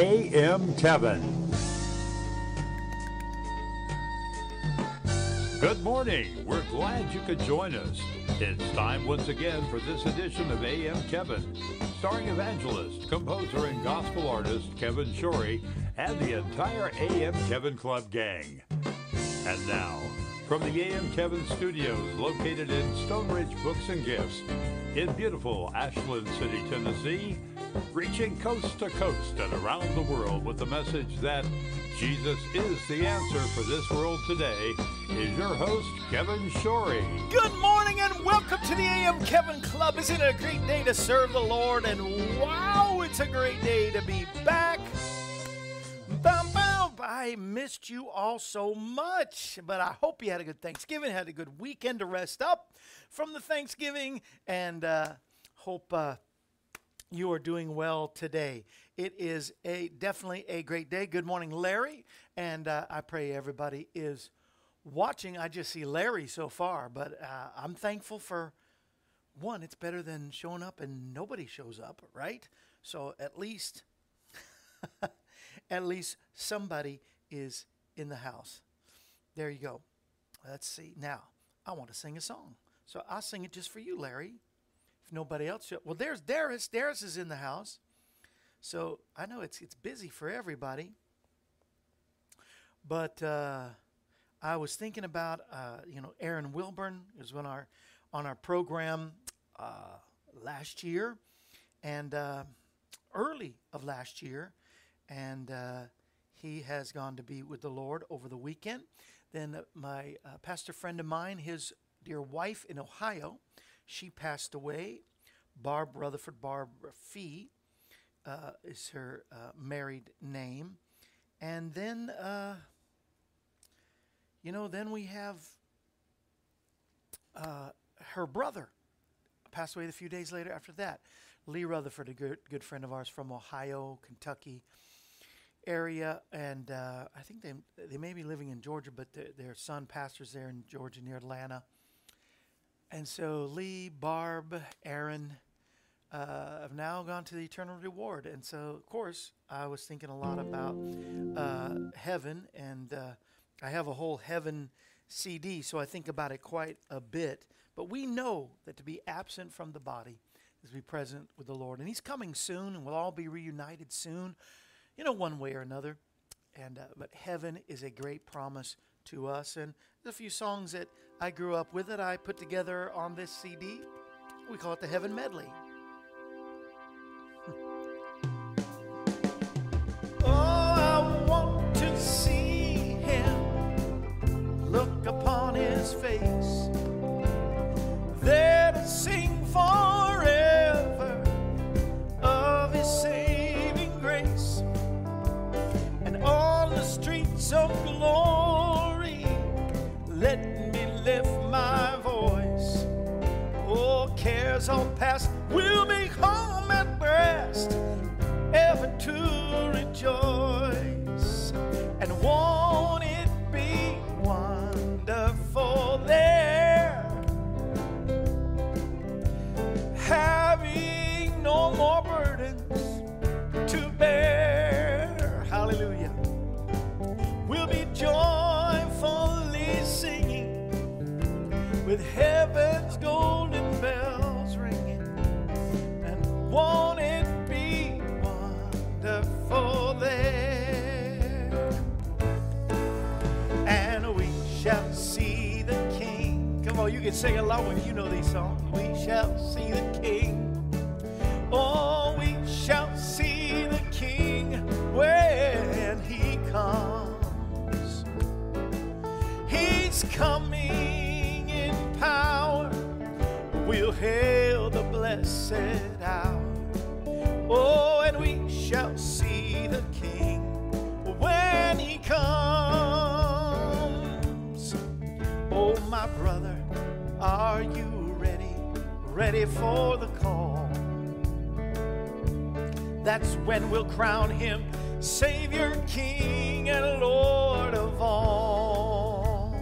AM Kevin. Good morning. We're glad you could join us. It's time once again for this edition of AM Kevin, starring evangelist, composer, and gospel artist Kevin Shorey and the entire AM Kevin Club gang. And now, from the AM Kevin Studios located in Stonebridge Books and Gifts in beautiful Ashland City, Tennessee, reaching coast to coast and around the world with the message that Jesus is the answer for this world today, is your host, Kevin Shorey. Good morning and welcome to the AM Kevin Club. Isn't it a great day to serve the Lord? And wow, it's a great day to be back. I missed you all so much, but I hope you had a good Thanksgiving, had a good weekend to rest up from the Thanksgiving, and uh, hope uh, you are doing well today. It is a definitely a great day. Good morning, Larry, and uh, I pray everybody is watching. I just see Larry so far, but uh, I'm thankful for one. It's better than showing up and nobody shows up, right? So at least, at least somebody is in the house. There you go. Let's see. Now I want to sing a song, so I'll sing it just for you, Larry If nobody else. Well, there's Darius. Darius is in the house. So I know it's it's busy for everybody. But uh, I was thinking about uh, you know Aaron Wilburn was on our on our program uh, last year, and uh, early of last year, and uh, he has gone to be with the Lord over the weekend. Then uh, my pastor friend of mine, his dear wife in Ohio, she passed away. Barb Rutherford, Barbara Fee uh, is her uh, married name. And then, uh, you know, then we have uh, her brother passed away a few days later after that. Lee Rutherford, a good, good friend of ours from Ohio, Kentucky area, and uh, I think they they may be living in Georgia, but their, son pastors there in Georgia near Atlanta. And so Lee, Barb, Aaron uh, have now gone to the eternal reward. And so, of course, I was thinking a lot about uh, heaven, and uh, I have a whole heaven CD, so I think about it quite a bit. But we know that to be absent from the body is to be present with the Lord. And He's coming soon, and we'll all be reunited soon, you know, one way or another. And uh, but heaven is a great promise to us. And there's a few songs that I grew up with that I put together on this CD. We call it the Heaven Medley. oh, I want to see him, look upon his face, Cares all past we'll be home at rest, ever to rejoice. And won't it be wonderful there? Having no more burdens to bear. Hallelujah. We'll be joyfully singing with heaven's can sing along when you know these songs. We shall see the King. Oh, we shall see the King when he comes. He's coming in power. We'll hail the blessed Ready for the call? That's when we'll crown him Savior, King, and Lord of all.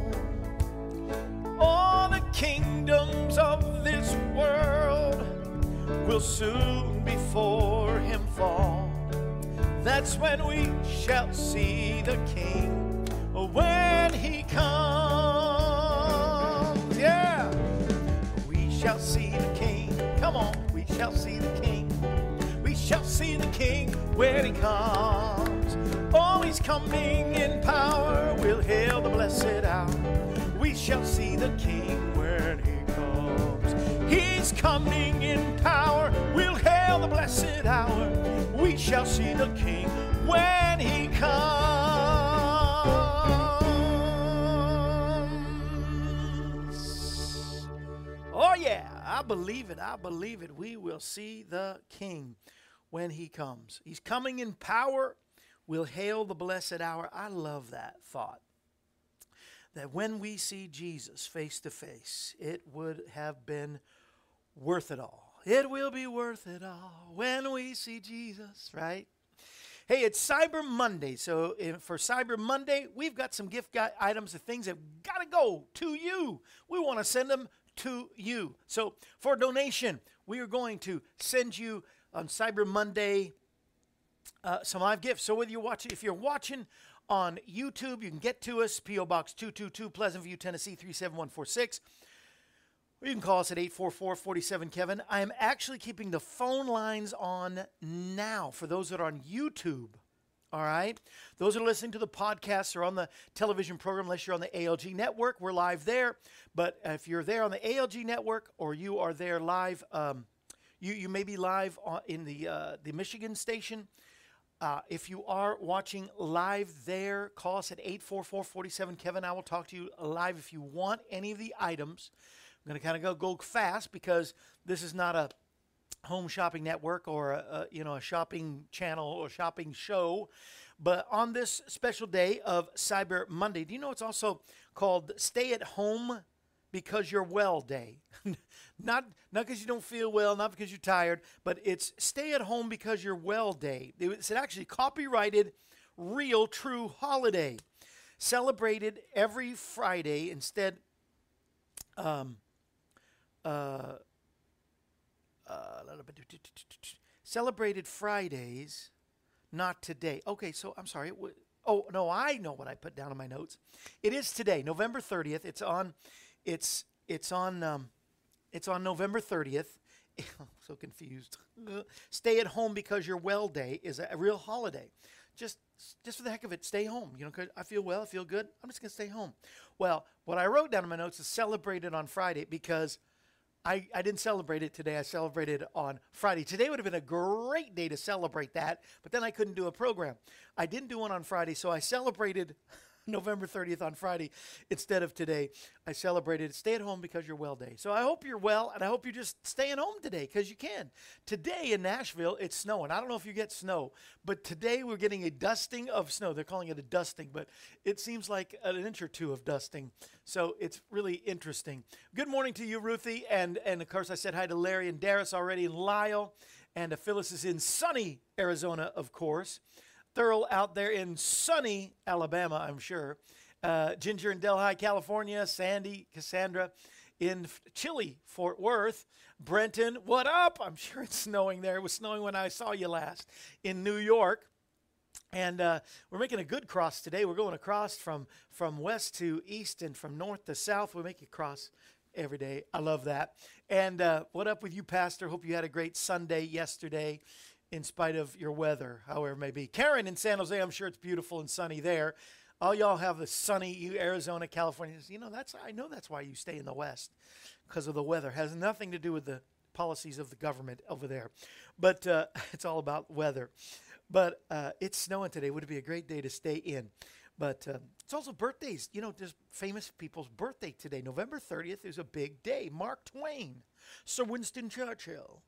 All the kingdoms of this world will soon before him fall. That's when we shall see the King when he comes. Shall see the King. We shall see the King when he comes. Oh, he's coming in power. We'll hail the blessed hour. We shall see the King when he comes. He's coming in power. We'll hail the blessed hour. We shall see the King when he comes. Believe it. I believe it. We will see the King when he comes. He's coming in power. We'll hail the blessed hour. I love that thought. That when we see Jesus face to face, it would have been worth it all. It will be worth it all when we see Jesus, right? Hey, it's Cyber Monday. So for Cyber Monday, we've got some gift items of things that got to go to you. We want to send them to you. So for donation, we are going to send you on Cyber Monday uh, some live gifts. So whether you're watching, if you're watching on YouTube, you can get to us, P.O. Box 222, Pleasant View, Tennessee 37146. You can call us at 844 47 Kevin. I am actually keeping the phone lines on now for those that are on YouTube. All right. Those that are listening to the podcast or on the television program, unless you're on the ALG network, we're live there. But if you're there on the ALG network or you are there live, um, you, you may be live on, in the, uh, the Michigan station. Uh, if you are watching live there, call us at 844 47 Kevin. I will talk to you live if you want any of the items. I'm going to kind of go go fast because this is not a home shopping network or a, a, you know a shopping channel or shopping show. But on this special day of Cyber Monday, do you know it's also called Stay at Home because you're well day? not not because you don't feel well, not because you're tired, but it's Stay at Home because you're well day. It's actually copyrighted, real, true holiday, celebrated every Friday instead. Um, uh, uh, celebrated Fridays, not today. Okay, so I'm sorry. Oh no, I know what I put down in my notes. It is today, November 30th. It's on. It's it's on. Um, it's on November 30th. I'm so confused. stay at home because you're well day is a real holiday. Just just for the heck of it, stay home. You know, cause I feel well, I feel good. I'm just gonna stay home. Well, what I wrote down in my notes is celebrated on Friday because I, I didn't celebrate it today. I celebrated on Friday. Today would have been a great day to celebrate that, but then I couldn't do a program. I didn't do one on Friday, so I celebrated November 30th on Friday instead of today. I celebrated Stay at Home Because You're Well Day. So I hope you're well, and I hope you're just staying home today because you can. Today in Nashville, it's snowing. I don't know if you get snow, but today we're getting a dusting of snow. They're calling it a dusting, but it seems like an inch or two of dusting. So it's really interesting. Good morning to you, Ruthie. And, and of course, I said hi to Larry and Darius already, and Lyle. And Phyllis is in sunny Arizona, of course. Thurl out there in sunny Alabama, I'm sure. Uh, Ginger in Delhi, California. Sandy, Cassandra in chilly Fort Worth. Brenton, what up? I'm sure it's snowing there. It was snowing when I saw you last in New York. And uh, we're making a good cross today. We're going across from, from west to east and from north to south. We make a cross every day. I love that. And uh, what up with you, Pastor? Hope you had a great Sunday yesterday in spite of your weather, however it may be. Karen in San Jose, I'm sure it's beautiful and sunny there. All y'all have the sunny you Arizona, California. You know, that's I know that's why you stay in the West because of the weather. It has nothing to do with the policies of the government over there, but uh, it's all about weather. But uh, it's snowing today. Would it be a great day to stay in? But uh, it's also birthdays. You know, there's famous people's birthday today. November 30th is a big day. Mark Twain, Sir Winston Churchill,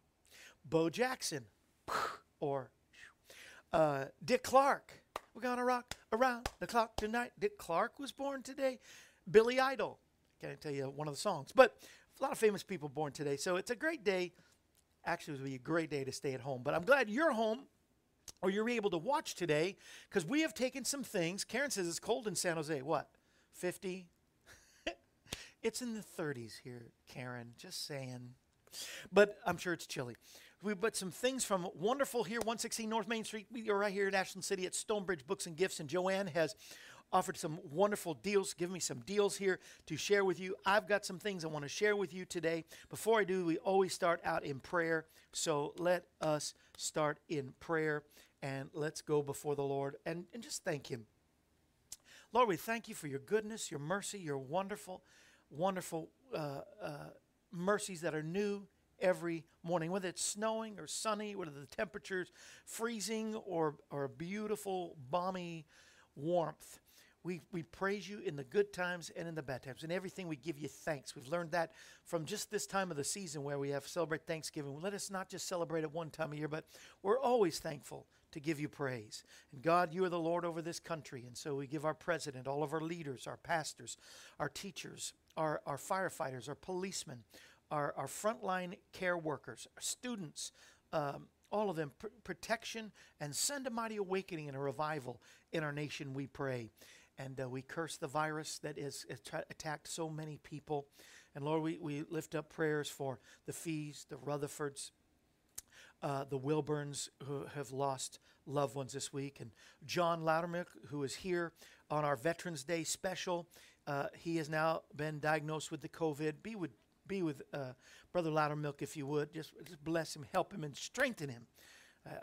Bo Jackson, or uh, Dick Clark. We're gonna rock around the clock tonight. Dick Clark was born today. Billy Idol. Can't tell you one of the songs, but a lot of famous people born today. So it's a great day. Actually, it would be a great day to stay at home. But I'm glad you're home or you're able to watch today because we have taken some things. Karen says it's cold in San Jose. What? 50? it's in the 30s here, Karen. Just saying. But I'm sure it's chilly. We but some things from wonderful here, 116 North Main Street. We are right here in Ashland City at Stonebridge Books and Gifts, and Joanne has offered some wonderful deals. Give me some deals here to share with you. I've got some things I want to share with you today. Before I do, we always start out in prayer. So let us start in prayer and let's go before the Lord and, and just thank Him. Lord, we thank you for your goodness, your mercy, your wonderful, wonderful uh, uh, mercies that are new every morning, whether it's snowing or sunny, whether the temperature's freezing or, or beautiful, balmy warmth. We, we praise you in the good times and in the bad times. In everything, we give you thanks. We've learned that from just this time of the season where we have celebrate Thanksgiving. Let us not just celebrate it one time a year, but we're always thankful to give you praise. And God, you are the Lord over this country. And so we give our president, all of our leaders, our pastors, our teachers, our, our firefighters, our policemen, our, our frontline care workers, our students, um, all of them, pr- protection and send a mighty awakening and a revival in our nation, we pray. And uh, we curse the virus that has attacked so many people. And Lord, we, we lift up prayers for the Fees, the Rutherfords, uh, the Wilburns who have lost loved ones this week, and John Loudermilk, who is here on our Veterans Day special. Uh, he has now been diagnosed with the COVID. Be with be with uh, Brother Loudermilk if you would. Just, just bless him, help him, and strengthen him.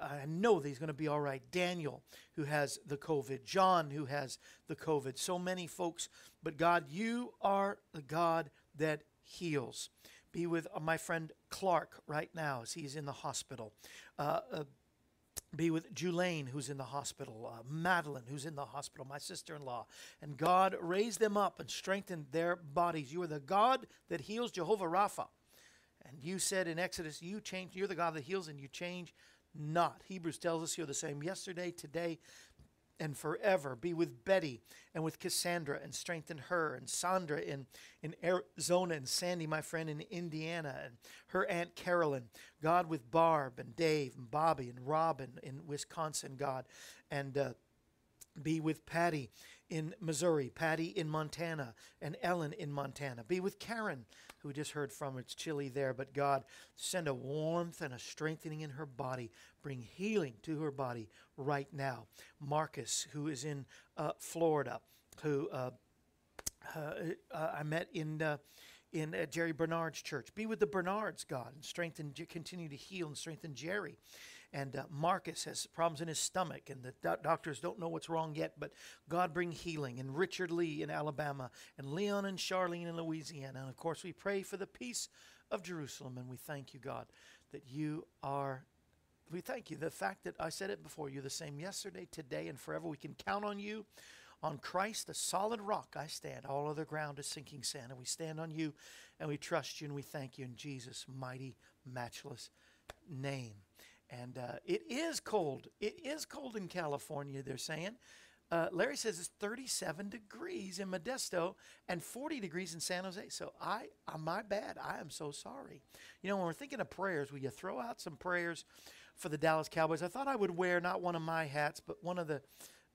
I know that he's going to be all right. Daniel, who has the COVID. John, who has the COVID. So many folks. But God, you are the God that heals. Be with uh, my friend Clark right now as he's in the hospital. Uh, uh, be with Julaine, who's in the hospital, uh, Madeline, who's in the hospital, my sister in law. And God raise them up and strengthen their bodies. You are the God that heals, Jehovah Rapha. And you said in Exodus, you change, you're the God that heals and you change not. Hebrews tells us you're the same yesterday, today, and forever. Be with Betty and with Cassandra and strengthen her and Sandra in, in Arizona and Sandy, my friend, in Indiana and her Aunt Carolyn. God with Barb and Dave and Bobby and Robin in Wisconsin, God. And uh, be with Patty in Missouri, Patty in Montana, and Ellen in Montana. Be with Karen, who just heard from. It's chilly there, but God, send a warmth and a strengthening in her body. Bring healing to her body right now. Marcus, who is in uh, Florida, who uh, uh, uh I met in. Uh, in uh, Jerry Bernard's church. Be with the Bernards, God, and strengthen, continue to heal and strengthen Jerry. And uh, Marcus has problems in his stomach, and the do- doctors don't know what's wrong yet, but God bring healing. And Richard Lee in Alabama, and Leon and Charlene in Louisiana. And of course, we pray for the peace of Jerusalem, and we thank you, God, that you are. We thank you. The fact that I said it before, you're the same yesterday, today, and forever. We can count on you. On Christ, the solid rock, I stand. All other ground is sinking sand. And we stand on you and we trust you and we thank you in Jesus' mighty, matchless name. And uh, it is cold. It is cold in California, they're saying. Uh, Larry says it's 37 degrees in Modesto and 40 degrees in San Jose. So I, uh, my bad. I am so sorry. You know, when we're thinking of prayers, will you throw out some prayers for the Dallas Cowboys? I thought I would wear not one of my hats, but one of the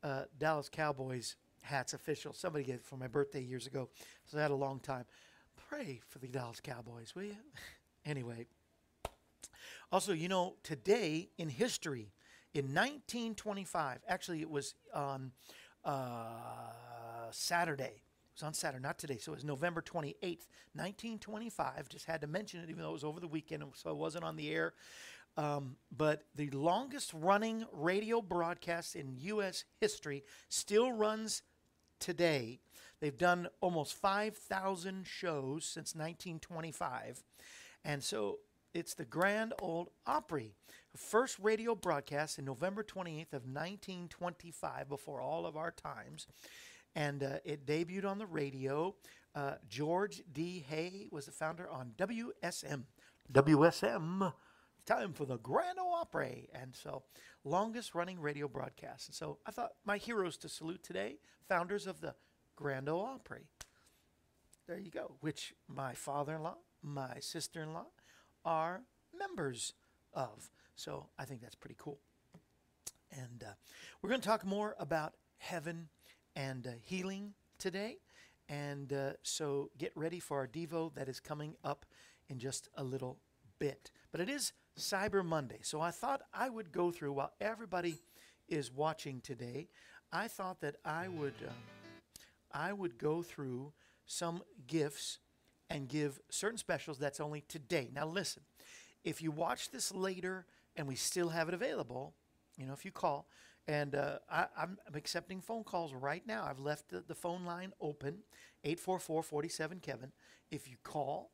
uh, Dallas Cowboys hats official. Somebody gave it for my birthday years ago, so I had a long time. Pray for the Dallas Cowboys, will you? anyway. Also, you know, today in history, in 1925, actually, it was on uh, Saturday. It was on Saturday, not today. So it was November 28th, 1925. Just had to mention it, even though it was over the weekend, so it wasn't on the air. Um, but the longest running radio broadcast in U.S. history still runs today. They've done almost 5,000 shows since 1925. And so it's the Grand Ole Opry, first radio broadcast in November 28th of 1925, before all of our times, and uh, it debuted on the radio. Uh, George D. Hay was the founder on WSM. WSM, time for the Grand Ole Opry, and so longest running radio broadcast. And so I thought my heroes to salute today, founders of the Grand Ole Opry. There you go. Which my father-in-law, my sister-in-law are members of. So I think that's pretty cool. And uh, we're going to talk more about heaven and uh, healing today. And uh, so get ready for our Devo that is coming up in just a little bit. But it is Cyber Monday. So I thought I would go through while everybody is watching today. I thought that I would uh, I would go through some gifts and give certain specials that's only today. Now listen, if you watch this later and we still have it available, you know, if you call, and uh, I, am accepting phone calls right now. I've left the, the phone line open, 844 47 Kevin. If you call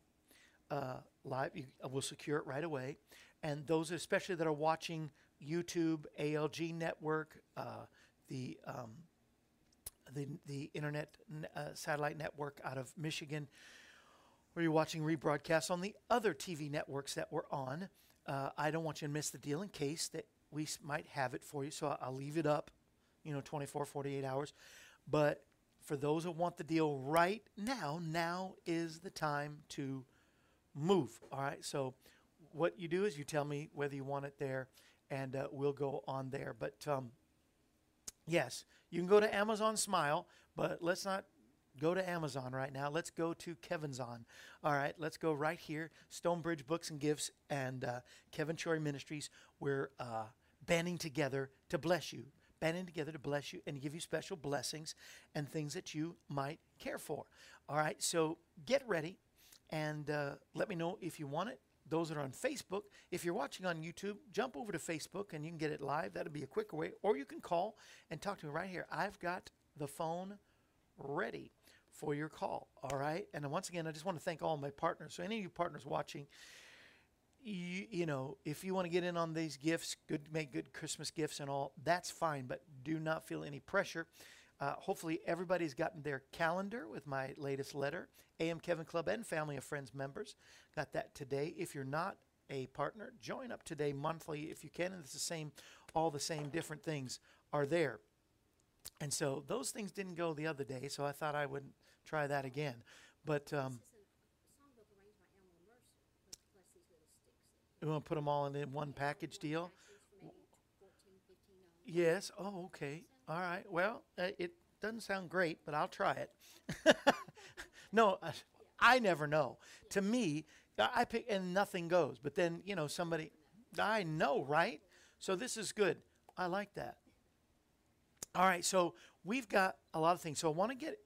uh, live, you, uh, we'll secure it right away. And those, especially that are watching YouTube, ALG Network, uh, the um, the the internet uh, satellite network out of Michigan, or you're watching rebroadcasts on the other TV networks that we're on. Uh, I don't want you to miss the deal in case that we might have it for you. So I'll leave it up, you know, 24, 48 hours. But for those that want the deal right now, now is the time to move. All right. So what you do is you tell me whether you want it there, and uh, we'll go on there. But um, yes, you can go to Amazon Smile, but let's not go to Amazon right now. Let's go to Kevin's on. All right, let's go right here. Stonebridge Books and Gifts and uh, Kevin Shorey Ministries. We're uh, banding together to bless you, banding together to bless you and give you special blessings and things that you might care for. All right, so get ready and uh, let me know if you want it. Those that are on Facebook, if you're watching on YouTube, jump over to Facebook and you can get it live. That'll be a quicker way. Or you can call and talk to me right here. I've got the phone ready for your call. All right. And once again, I just want to thank all my partners. So, any of you partners watching, you, you know, if you want to get in on these gifts, good, make good Christmas gifts and all, that's fine. But do not feel any pressure. Uh, hopefully, everybody's gotten their calendar with my latest letter. AM Kevin Club and Family of Friends members got that today. If you're not a partner, join up today monthly if you can. And it's the same, all the same different things are there. And so those things didn't go the other day, so I thought I would try that again. But um, you want to put them all in one package deal? Yes. Oh, okay. All right. Well, uh, it doesn't sound great, but I'll try it. no, uh, I never know. To me, I pick and nothing goes. But then you know somebody, I know, right? So this is good. I like that. All right. So we've got a lot of things. So I want to get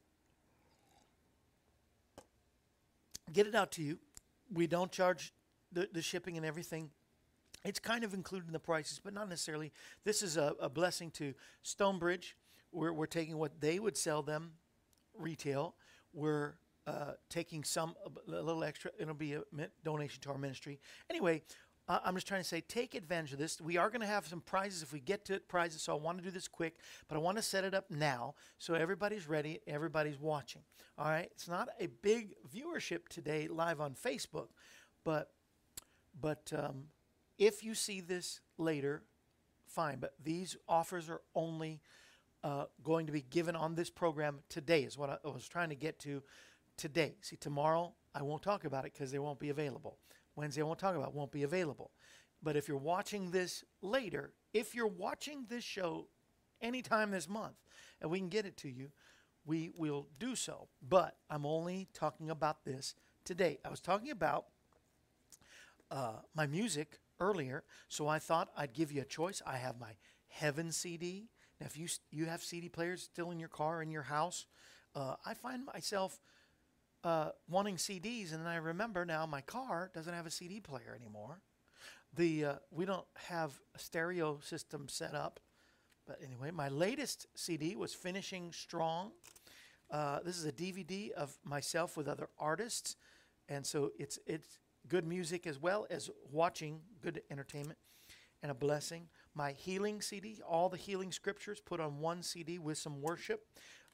get it out to you. We don't charge the, the shipping and everything it's kind of included in the prices, but not necessarily. This is a, a blessing to Stonebridge, we're, we're taking what they would sell them retail. We're uh, taking some a little extra. It'll be a donation to our ministry. Anyway, I'm just trying to say, take advantage of this. We are going to have some prizes if we get to it, prizes. So I want to do this quick, but I want to set it up now so everybody's ready, everybody's watching. All right, it's not a big viewership today live on Facebook, but but um, if you see this later, fine. But these offers are only uh, going to be given on this program today, is what I was trying to get to today. See, tomorrow I won't talk about it because they won't be available. Wednesday I won't talk about won't be available. But if you're watching this later, if you're watching this show anytime this month and we can get it to you, we will do so. But I'm only talking about this today. I was talking about uh, my music earlier, so I thought I'd give you a choice. I have my Heaven CD, now, if you you have CD players still in your car in your house, uh, I find myself uh, wanting CDs, and then I remember now my car doesn't have a CD player anymore. The uh, we don't have a stereo system set up, but anyway, my latest CD was finishing strong. Uh, this is a DVD of myself with other artists, and so it's it's good music as well as watching good entertainment and a blessing my healing CD, all the healing scriptures put on one CD with some worship,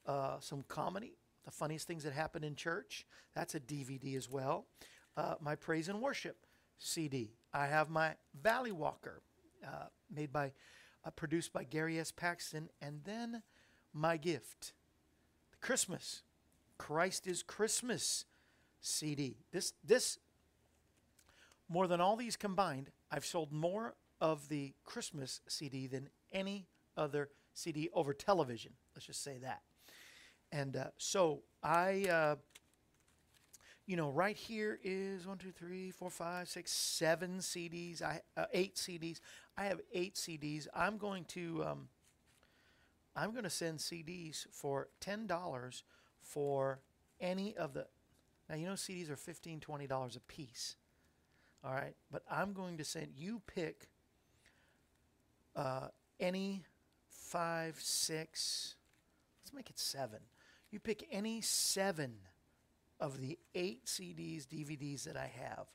uh, some comedy, the funniest things that happen in church. That's a DVD as well. Uh, my praise and worship CD. I have my Valley Walker, uh, made by, uh, produced by Gary S. Paxton, and then my gift, the Christmas, Christ is Christmas CD. This this more than all these combined, I've sold more of the Christmas CD than any other CD over television. Let's just say that. And uh, so I, uh, you know, right here is one, two, three, four, five, six, seven CDs. I uh, eight CDs. I have eight CDs. I'm going to um, I'm going to send CDs for ten dollars for any of the. Now you know CDs are 15 20 dollars a piece. All right, but I'm going to send you pick uh, any five, six. Let's make it seven. You pick any seven of the eight CDs, DVDs that I have.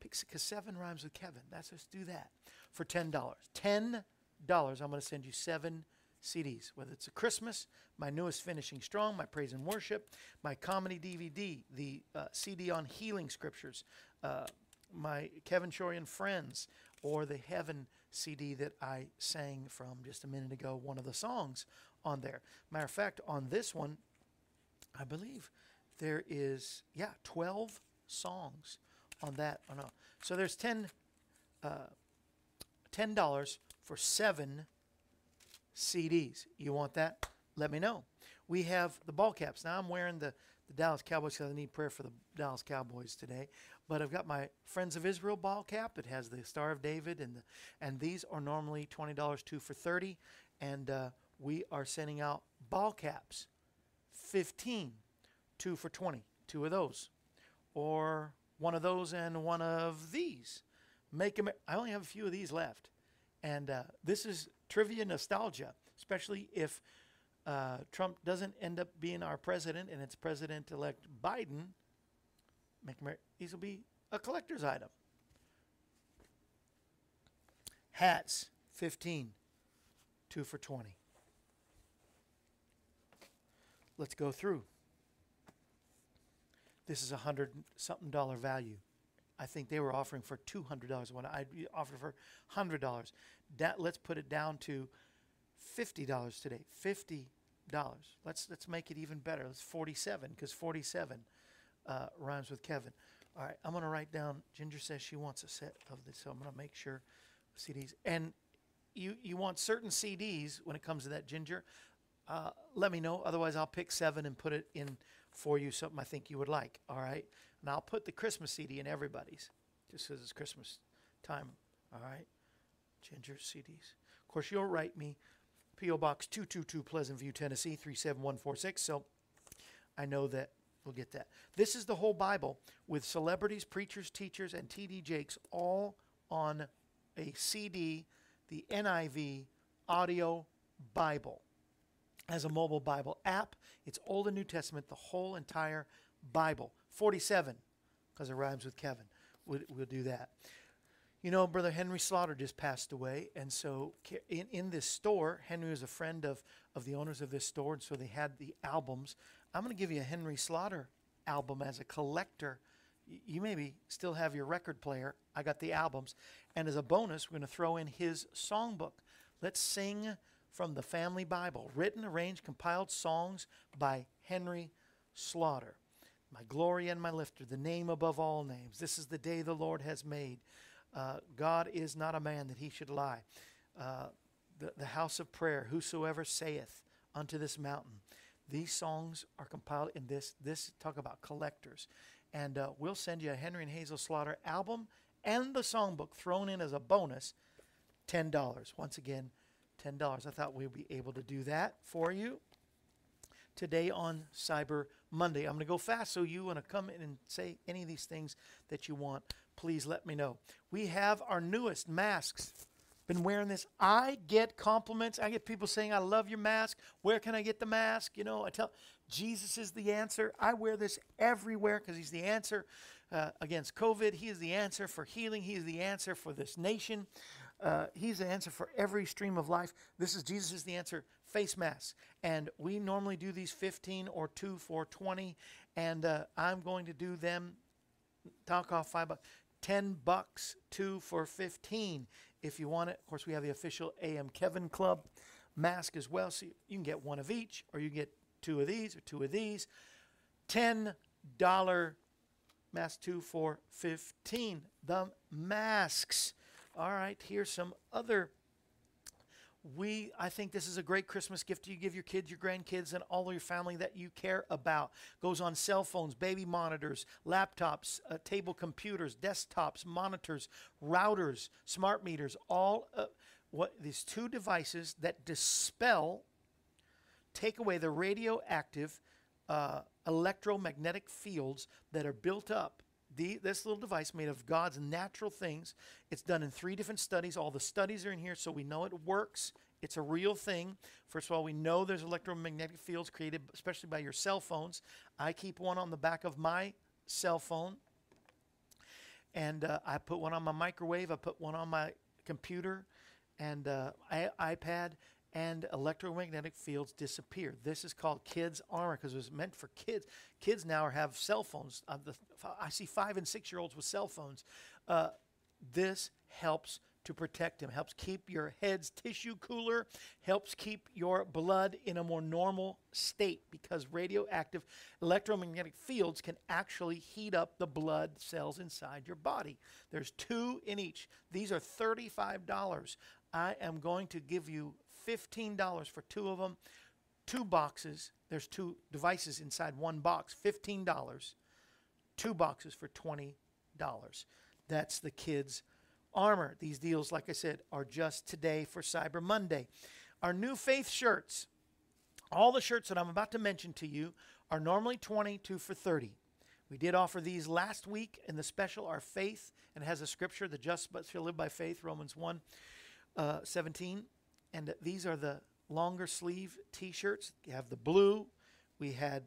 Pick because seven rhymes with Kevin. That's us do that for ten dollars. Ten dollars. I'm going to send you seven CDs. Whether it's a Christmas, my newest Finishing Strong, my Praise and Worship, my comedy DVD, the uh, CD on healing scriptures, uh, my Kevin Shorey and Friends, or the Heaven CD that I sang from just a minute ago. One of the songs on there. Matter of fact, on this one, I believe there is yeah 12 songs on that oh no. So there's 10 uh, $10 for seven cds you want that? Let me know. We have the ball caps. Now i'm wearing the, the dallas cowboys because i need prayer for the dallas cowboys today but i've got my friends of israel ball cap. It has the star of david and the, and these are normally $20 two for 30 and uh, we are sending out ball caps 15 two for 20, two of those. Or one of those and one of these. Make them, I only have a few of these left. And uh, this is trivia nostalgia, especially if uh, Trump doesn't end up being our president and it's President elect Biden. Make America, these will be a collector's item. Hats, 15, two for 20. Let's go through this is a hundred something dollar value. I think they were offering for two hundred dollars when I offered for hundred dollars. That let's put it down to fifty dollars today. Fifty dollars. Let's let's make it even better. Let's forty seven because forty seven uh, rhymes with Kevin. All right, I'm gonna write down. Ginger says she wants a set of this, so I'm gonna make sure CDs. And you you want certain CDs when it comes to that Ginger. Uh, let me know. Otherwise, I'll pick seven and put it in for you something I think you would like. All right. And I'll put the Christmas CD in everybody's just because it's Christmas time. All right. Ginger CDs. Of course, you'll write me P.O. Box 222 Pleasant View, Tennessee 37146. So I know that we'll get that. This is the whole Bible with celebrities, preachers, teachers, and T.D. Jakes all on a CD, the NIV audio Bible as a mobile Bible app. It's Old and New Testament, the whole entire Bible. 47, because it rhymes with Kevin. We'll, we'll do that. You know, Brother Henry Slaughter just passed away, and so in, in this store, Henry was a friend of, of the owners of this store, and so they had the albums. I'm going to give you a Henry Slaughter album as a collector. You maybe still have your record player. I got the albums. And as a bonus, we're going to throw in his songbook. Let's sing from the Family Bible, written, arranged, compiled songs by Henry Slaughter. My glory and my lifter, the name above all names. This is the day the Lord has made. Uh, God is not a man that he should lie. Uh, the, the house of prayer, whosoever saith unto this mountain. These songs are compiled in this. This talk about collectors, and uh, we'll send you a Henry and Hazel Slaughter album and the songbook thrown in as a bonus. Ten dollars. Once again, $10. I thought we'd be able to do that for you today on Cyber Monday. I'm going to go fast, so you want to come in and say any of these things that you want, please let me know. We have our newest masks. Been wearing this. I get compliments. I get people saying, I love your mask. Where can I get the mask? You know, I tell Jesus is the answer. I wear this everywhere because he's the answer uh, against COVID. He is the answer for healing. He is the answer for this nation. Uh, he's the answer for every stream of life. This is Jesus is the answer. Face masks, and we normally do these 15 or two for 20, and uh, I'm going to do them. Talk off five bucks, 10 bucks, two for 15 if you want it. Of course, we have the official AM Kevin Club mask as well, so you can get one of each, or you get two of these or two of these. $10 mask two for 15. The masks. All right, here's some other we I think this is a great Christmas gift you give your kids, your grandkids, and all of your family that you care about. Goes on cell phones, baby monitors, laptops, uh, table computers, desktops, monitors, routers, smart meters. All uh, what these two devices that dispel, take away the radioactive, uh, electromagnetic fields that are built up the, this little device made of God's natural things. It's done in three different studies. All the studies are in here, so we know it works. It's a real thing. First of all, we know there's electromagnetic fields created, especially by your cell phones. I keep one on the back of my cell phone, and uh, I put one on my microwave. I put one on my computer and uh, iPad, and electromagnetic fields disappear. This is called kids armor because it was meant for kids. Kids now have cell phones. Uh, the, I see five and six year olds with cell phones. Uh, this helps to protect them, helps keep your head's tissue cooler, helps keep your blood in a more normal state because radioactive electromagnetic fields can actually heat up the blood cells inside your body. There's two in each. These are $35. I am going to give you $15 for two of them. Two boxes. There's two devices inside one box. $15. Two boxes for $20. That's the kids' armor. These deals, like I said, are just today for Cyber Monday. Our new faith shirts. All the shirts that I'm about to mention to you are normally 22 for 30. We did offer these last week in the special, Our Faith, and it has a scripture, the just but shall live by faith, Romans 1 uh, 17 and these are the longer sleeve t-shirts. You have the blue. We had,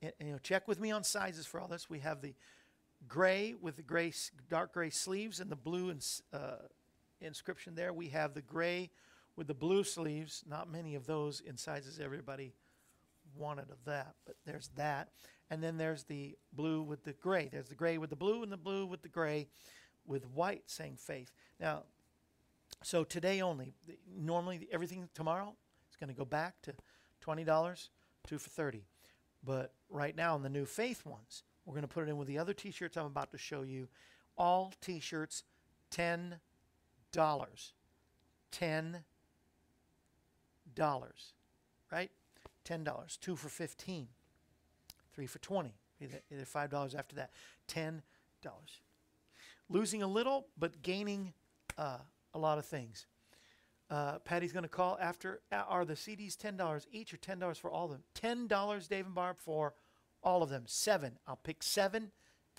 you know, check with me on sizes for all this. We have the gray with the gray, dark gray sleeves and the blue ins, uh, inscription there. We have the gray with the blue sleeves. Not many of those in sizes everybody wanted of that, but there's that. And then there's the blue with the gray. There's the gray with the blue and the blue with the gray with white saying faith. Now, so today only, normally everything tomorrow is going to go back to $20, two for 30 But right now in the new faith ones, we're going to put it in with the other t-shirts I'm about to show you. All t-shirts, $10. $10. Right? $10. Two for 15 Three for 20 Either, either $5 after that. $10. Losing a little, but gaining uh, a lot of things. Uh, Patty's going to call after. Are the CDs $10 each or $10 for all of them? $10, Dave and Barb, for all of them. Seven. I'll pick seven,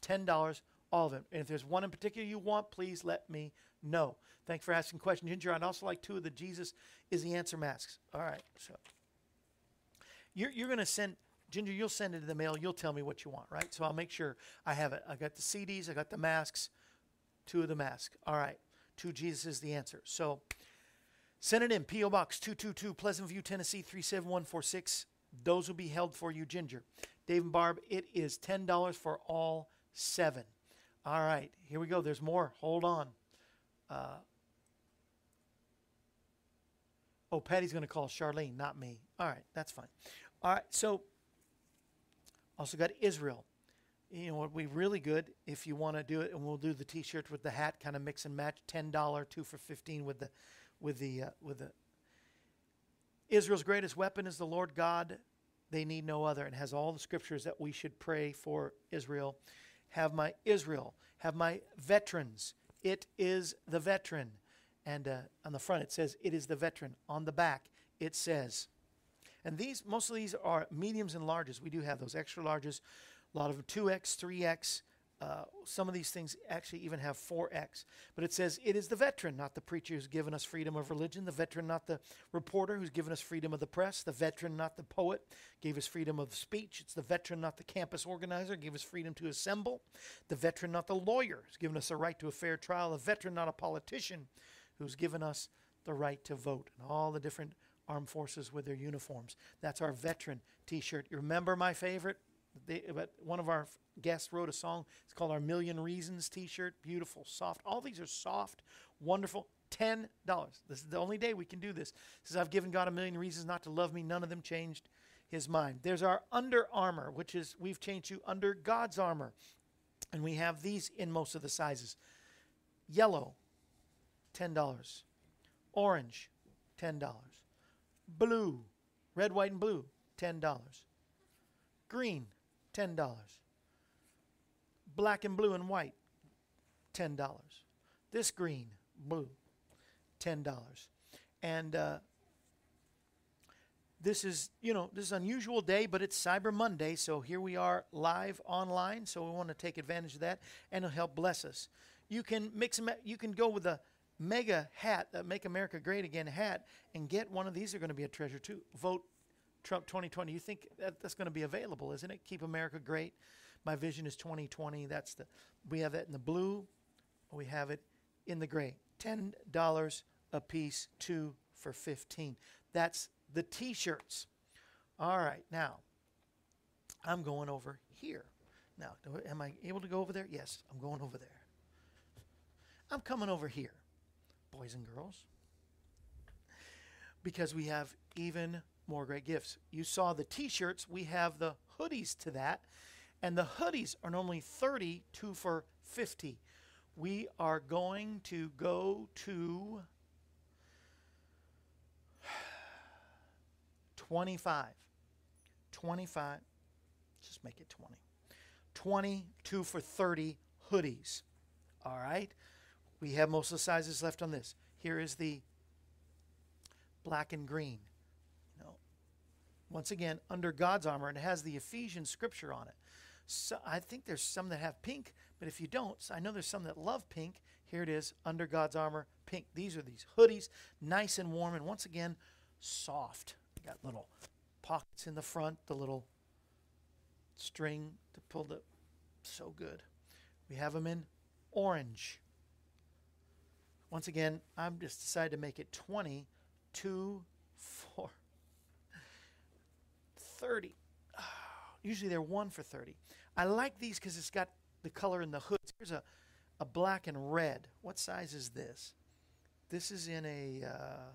$10, all of them. And if there's one in particular you want, please let me know. Thanks for asking questions, Ginger. I'd also like two of the Jesus is the answer masks. All right. So you're, you're going to send, Ginger, you'll send it in the mail. You'll tell me what you want, right? So I'll make sure I have it. I got the CDs, I got the masks, two of the masks. All right to Jesus is the answer. So send it in. P.O. Box 222, Pleasant View, Tennessee 37146. Those will be held for you, Ginger. Dave and Barb, it is $10 for all seven. All right, here we go. There's more. Hold on. Uh, oh, Patty's going to call Charlene, not me. All right, that's fine. All right, so also got Israel you know what would be really good if you want to do it and we'll do the t-shirt with the hat kind of mix and match $10 two for 15 with the with the uh, with the israel's greatest weapon is the lord god. They need no other and has all the scriptures that we should pray for israel. Have my israel have my veterans. It is the veteran. And uh, on the front it says it is the veteran. On the back it says and these most of these are mediums and larges. We do have those extra larges a lot of them 2x, 3x. Uh, some of these things actually even have 4x. But it says, It is the veteran, not the preacher who's given us freedom of religion, the veteran, not the reporter who's given us freedom of the press, the veteran, not the poet, gave us freedom of speech. It's the veteran, not the campus organizer, gave us freedom to assemble, the veteran, not the lawyer, who's given us a right to a fair trial, the veteran, not a politician, who's given us the right to vote, and all the different armed forces with their uniforms. That's our veteran t shirt. You remember my favorite? They, but one of our guests wrote a song. It's called our Million Reasons T-shirt. Beautiful, soft. All these are soft, wonderful. Ten dollars. This is the only day we can do this. Says I've given God a million reasons not to love me. None of them changed His mind. There's our Under Armour, which is we've changed to Under God's Armor, and we have these in most of the sizes. Yellow, ten dollars. Orange, $10. Blue, red, white, and blue, $10. Green, $10. Black and blue and white, $10. This green, blue, $10. And uh, this is, you know, this is an unusual day, but it's Cyber Monday, so here we are live online. So we want to take advantage of that, and it'll help bless us. You can mix them. You can go with a mega hat, the Make America Great Again hat, and get one of these. Are going to be a treasure too. Vote Trump 2020. You think that that's going to be available, isn't it? Keep America Great. My vision is 2020. That's the. We have that in the blue. We have it in the gray. Ten dollars a piece, two for fifteen. That's the T-shirts. All right, now I'm going over here. Now, do- am I able to go over there? Yes, I'm going over there. I'm coming over here, boys and girls, because we have even more great gifts. You saw the t-shirts, we have the hoodies to that, and the hoodies are normally 30, two for 50. We are going to go to 25. 25. Just make it 20. 22 for 30 hoodies. All right. We have most of the sizes left on this. Here is the black and green. Once again, under God's armor, and it has the Ephesians scripture on it. So I think there's some that have pink, but if you don't, I know there's some that love pink. Here it is, under God's armor, pink. These are these hoodies, nice and warm, and once again, soft. Got little pockets in the front, the little string to pull the. So good. We have them in orange. Once again, I've just decided to make it 20, 2, 4, 30. Usually they're 1 for 30. I like these because it's got the color in the hoods. Here's a, a black and red. What size is this? This is in a uh,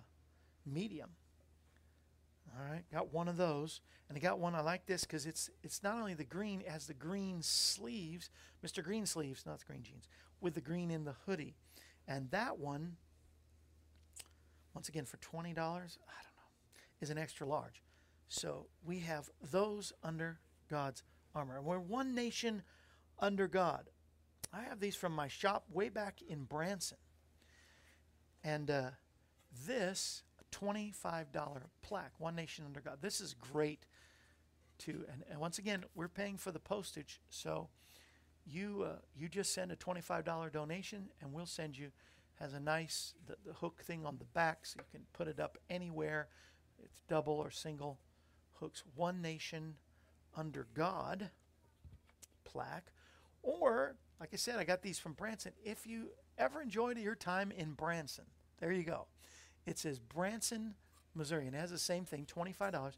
medium. All right, got one of those, and I got one. I like this because it's it's not only the green, it has the green sleeves, Mr. Green sleeves, not the green jeans, with the green in the hoodie, and that one, once again for twenty dollars, I don't know, is an extra large. So we have those under God's armor, we're one nation under God. I have these from my shop way back in Branson, and uh, this $25 plaque, One Nation Under God. This is great too. And, and once again, we're paying for the postage. So you uh, you just send a $25 donation and we'll send you has a nice the, the hook thing on the back so you can put it up anywhere. It's double or single hooks. One Nation Under God plaque. Or, like I said, I got these from Branson. If you ever enjoyed your time in Branson, there you go. It says Branson, Missouri, and it has the same thing, $25.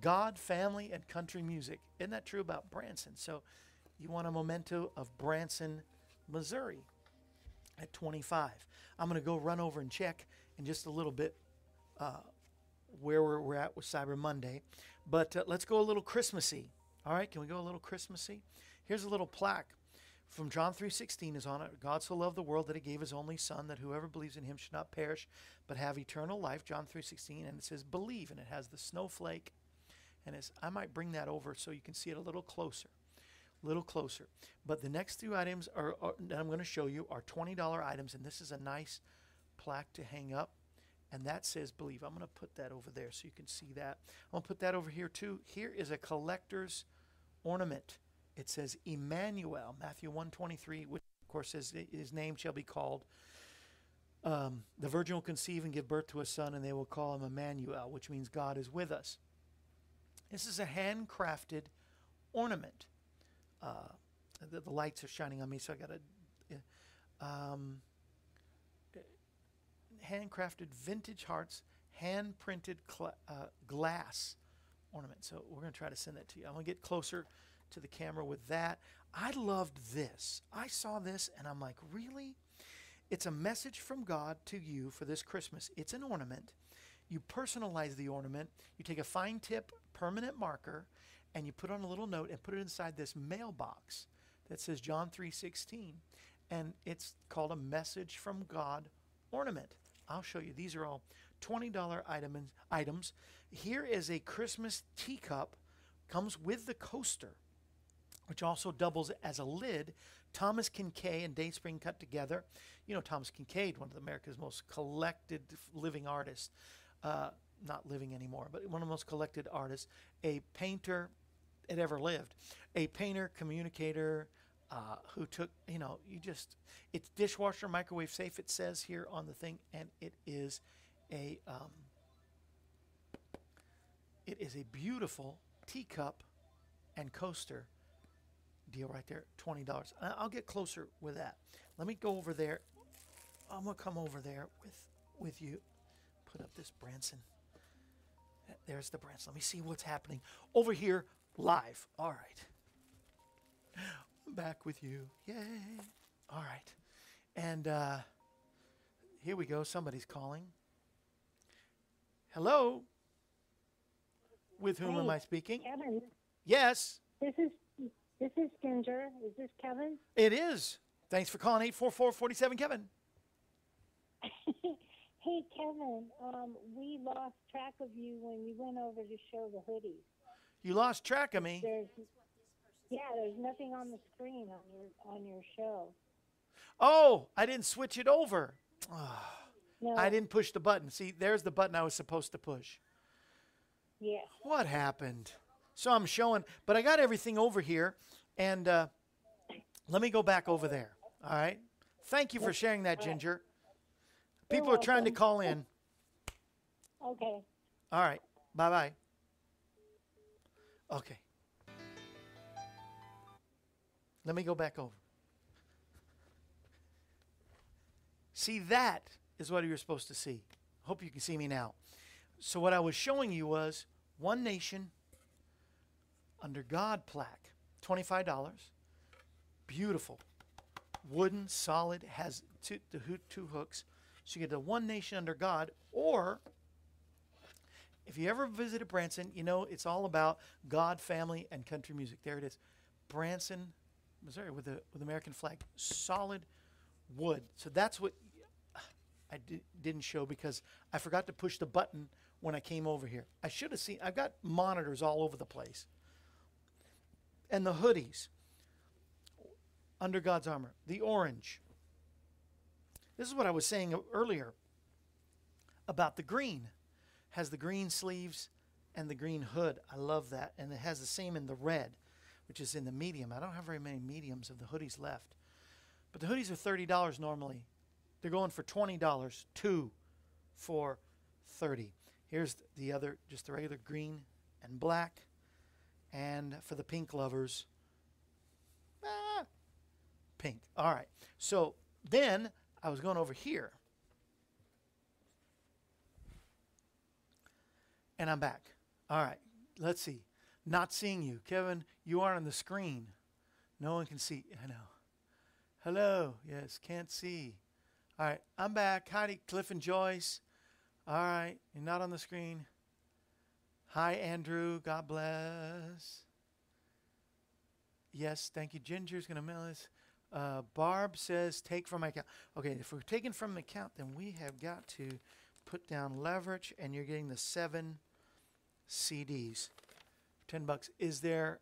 God, family, and country music. Isn't that true about Branson? So you want a memento of Branson, Missouri at 25. I'm going to go run over and check in just a little bit uh, where we're, we're at with Cyber Monday. But uh, let's go a little Christmassy. All right, can we go a little Christmassy? Here's a little plaque from John 3:16 is on it. God so loved the world that he gave his only son that whoever believes in him should not perish but have eternal life. John 3:16 and it says believe and it has the snowflake and it's I might bring that over so you can see it a little closer. A little closer. But the next two items are, are that I'm going to show you are $20 items and this is a nice plaque to hang up and that says believe. I'm going to put that over there so you can see that. I'm going to put that over here too. Here is a collector's ornament. It says Emmanuel, Matthew 123, which of course says his name shall be called. Um, the virgin will conceive and give birth to a son, and they will call him Emmanuel, which means God is with us. This is a handcrafted ornament. Uh, the, the, lights are shining on me, so I got to. Um, handcrafted vintage hearts, hand printed cl- uh, glass ornament. So we're going to try to send that to you. I'm going to get closer to the camera with that. I loved this. I saw this and I'm like, really? It's a message from God to you for this Christmas. It's an ornament. You personalize the ornament. You take a fine tip permanent marker and you put on a little note and put it inside this mailbox that says John 3:16 and it's called a message from God ornament. I'll show you. These are all $20 item, items. Here is a Christmas teacup, comes with the coaster, which also doubles as a lid. Thomas Kinkade and Dayspring cut together. You know Thomas Kinkade, one of America's most collected living artists. Uh, not living anymore, but one of the most collected artists, a painter that ever lived, a painter, communicator, uh, who took, you know, you just, it's dishwasher, microwave safe, it says here on the thing, and it is a, um, it is a beautiful teacup and coaster deal right there, $20. I'll get closer with that. Let me go over there. I'm going to come over there with, with you. Put up this Branson. There's the Branson. Let me see what's happening over here live. All right. I'm back with you. Yay. All right. And uh, here we go. Somebody's calling. Hello. With whom Hey, am I speaking? Kevin, Yes, this is this is Ginger. Is this Kevin? it is. Thanks for calling 844 47 Kevin. hey, Kevin. Um, we lost track of you when you went over to show the hoodies. You lost track of me. There's yeah, there's nothing on the screen on your on your show. Oh, I didn't switch it over. No. I didn't push the button. See, there's the button I was supposed to push. Yeah. What happened? So I'm showing, but I got everything over here, and uh, let me go back over there. All right. Thank you for sharing that, Ginger. People are trying to call in. Okay. All right. Bye bye. Okay. Let me go back over. See, that is what you're supposed to see. Hope you can see me now. So, what I was showing you was One Nation under God plaque, $25. Beautiful. Wooden, solid, has two, the two hooks. So, you get the One Nation under God, or if you ever visited Branson, you know it's all about God, family, and country music. There it is, Branson, Missouri, with the with American flag, solid wood. So that's what I di- didn't show because I forgot to push the button when I came over here. I should have seen. I've got monitors all over the place, and the hoodies under God's armor, the orange. This is what I was saying earlier about the green has the green sleeves and the green hood. I love that. And it has the same in the red, which is in the medium. I don't have very many mediums of the hoodies left. But the hoodies are $30 normally. They're going for $20, two for 30 Here's the other, just the regular green and black. And for the pink lovers, ah, pink. All right. So then I was going over here. And I'm back. All right. Let's see. Not seeing you. Kevin, you are on the screen. No one can see. I know. Hello. Yes, can't see. All right. I'm back. Heidi, Cliff, and Joyce. All right. You're not on the screen. Hi, Andrew. God bless. Yes, thank you. Ginger's going to mail us. Uh, Barb says, take from my account. Okay, if we're taking from the account, then we have got to put down leverage, and you're getting the seven CDs. 10 bucks. Is there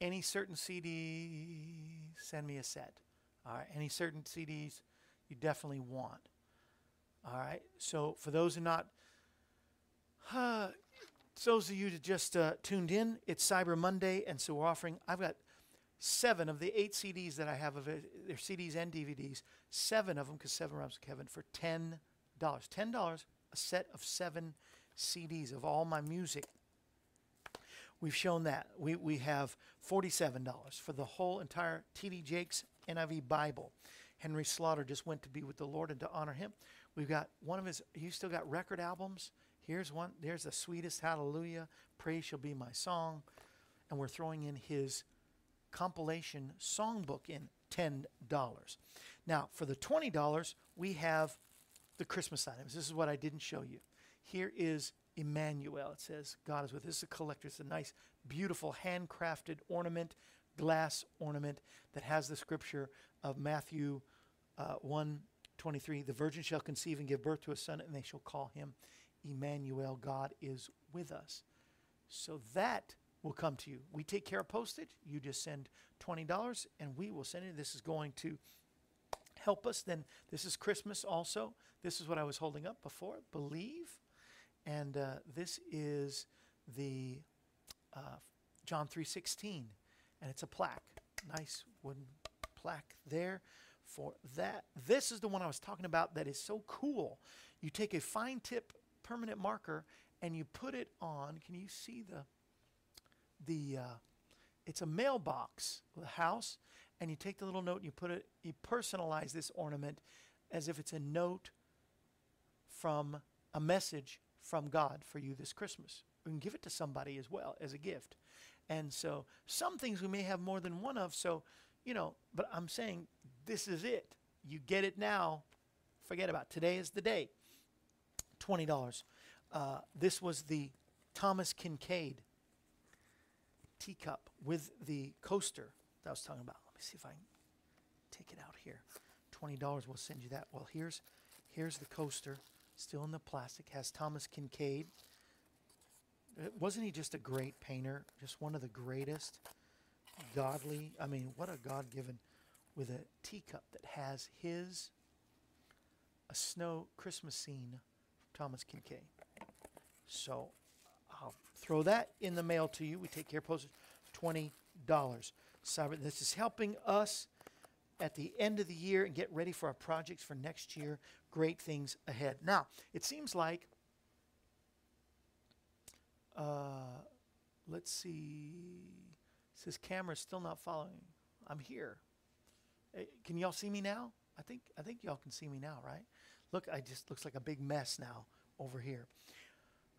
any certain CD? Send me a set. All right, any certain CDs you definitely want. All right, so for those who not, uh, those of you that just uh, tuned in, it's Cyber Monday, and so we're offering, I've got seven of the eight CDs that I have of it, they're CDs and DVDs, seven of them, because seven with Kevin, for $10. $10, a set of seven CDs of all my music. We've shown that. We, we have $47 for the whole entire T.D. Jakes NIV Bible. Henry Slaughter just went to be with the Lord and to honor him. We've got one of his, you still got record albums. Here's one, there's the sweetest hallelujah, praise shall be my song. And we're throwing in his compilation songbook in $10. Now, for the $20, we have the Christmas items. This is what I didn't show you. Here is Emmanuel. It says God is with us. This is a collector. It's a nice, beautiful, handcrafted ornament, glass ornament that has the scripture of Matthew uh, 1 23. The virgin shall conceive and give birth to a son, and they shall call him Emmanuel, God is with us. So that will come to you. We take care of postage. You just send $20 and we will send it. This is going to help us. Then this is Christmas also. This is what I was holding up before. Believe. And uh, this is the uh, John 3:16 and it's a plaque. Nice wooden plaque there for that. This is the one I was talking about that is so cool. You take a fine tip permanent marker and you put it on. Can you see the the uh, it's a mailbox, the house, and you take the little note and you put it you personalize this ornament as if it's a note from a message from God for you this Christmas. You can give it to somebody as well as a gift. And so some things we may have more than one of, so you know, but I'm saying this is it. You get it now. Forget about it. today is the day. Twenty dollars. Uh, this was the Thomas Kinkade teacup with the coaster that I was talking about. Let me see if I can take it out here. Twenty dollars. We'll send you that. Well, here's here's the coaster, still in the plastic. Has Thomas Kinkade. Uh, wasn't he just a great painter? Just one of the greatest godly. I mean, what a God given with a teacup that has his a snow Christmas scene from Thomas Kinkade. So I'll throw that in the mail to you. We take care of postage, twenty dollars. Cyber. This is helping us at the end of the year and get ready for our projects for next year. Great things ahead. Now it seems like. Uh, let's see. It says camera's still not following. I'm here. Hey, can y'all see me now? I think I think y'all can see me now, right? Look, I just looks like a big mess now over here.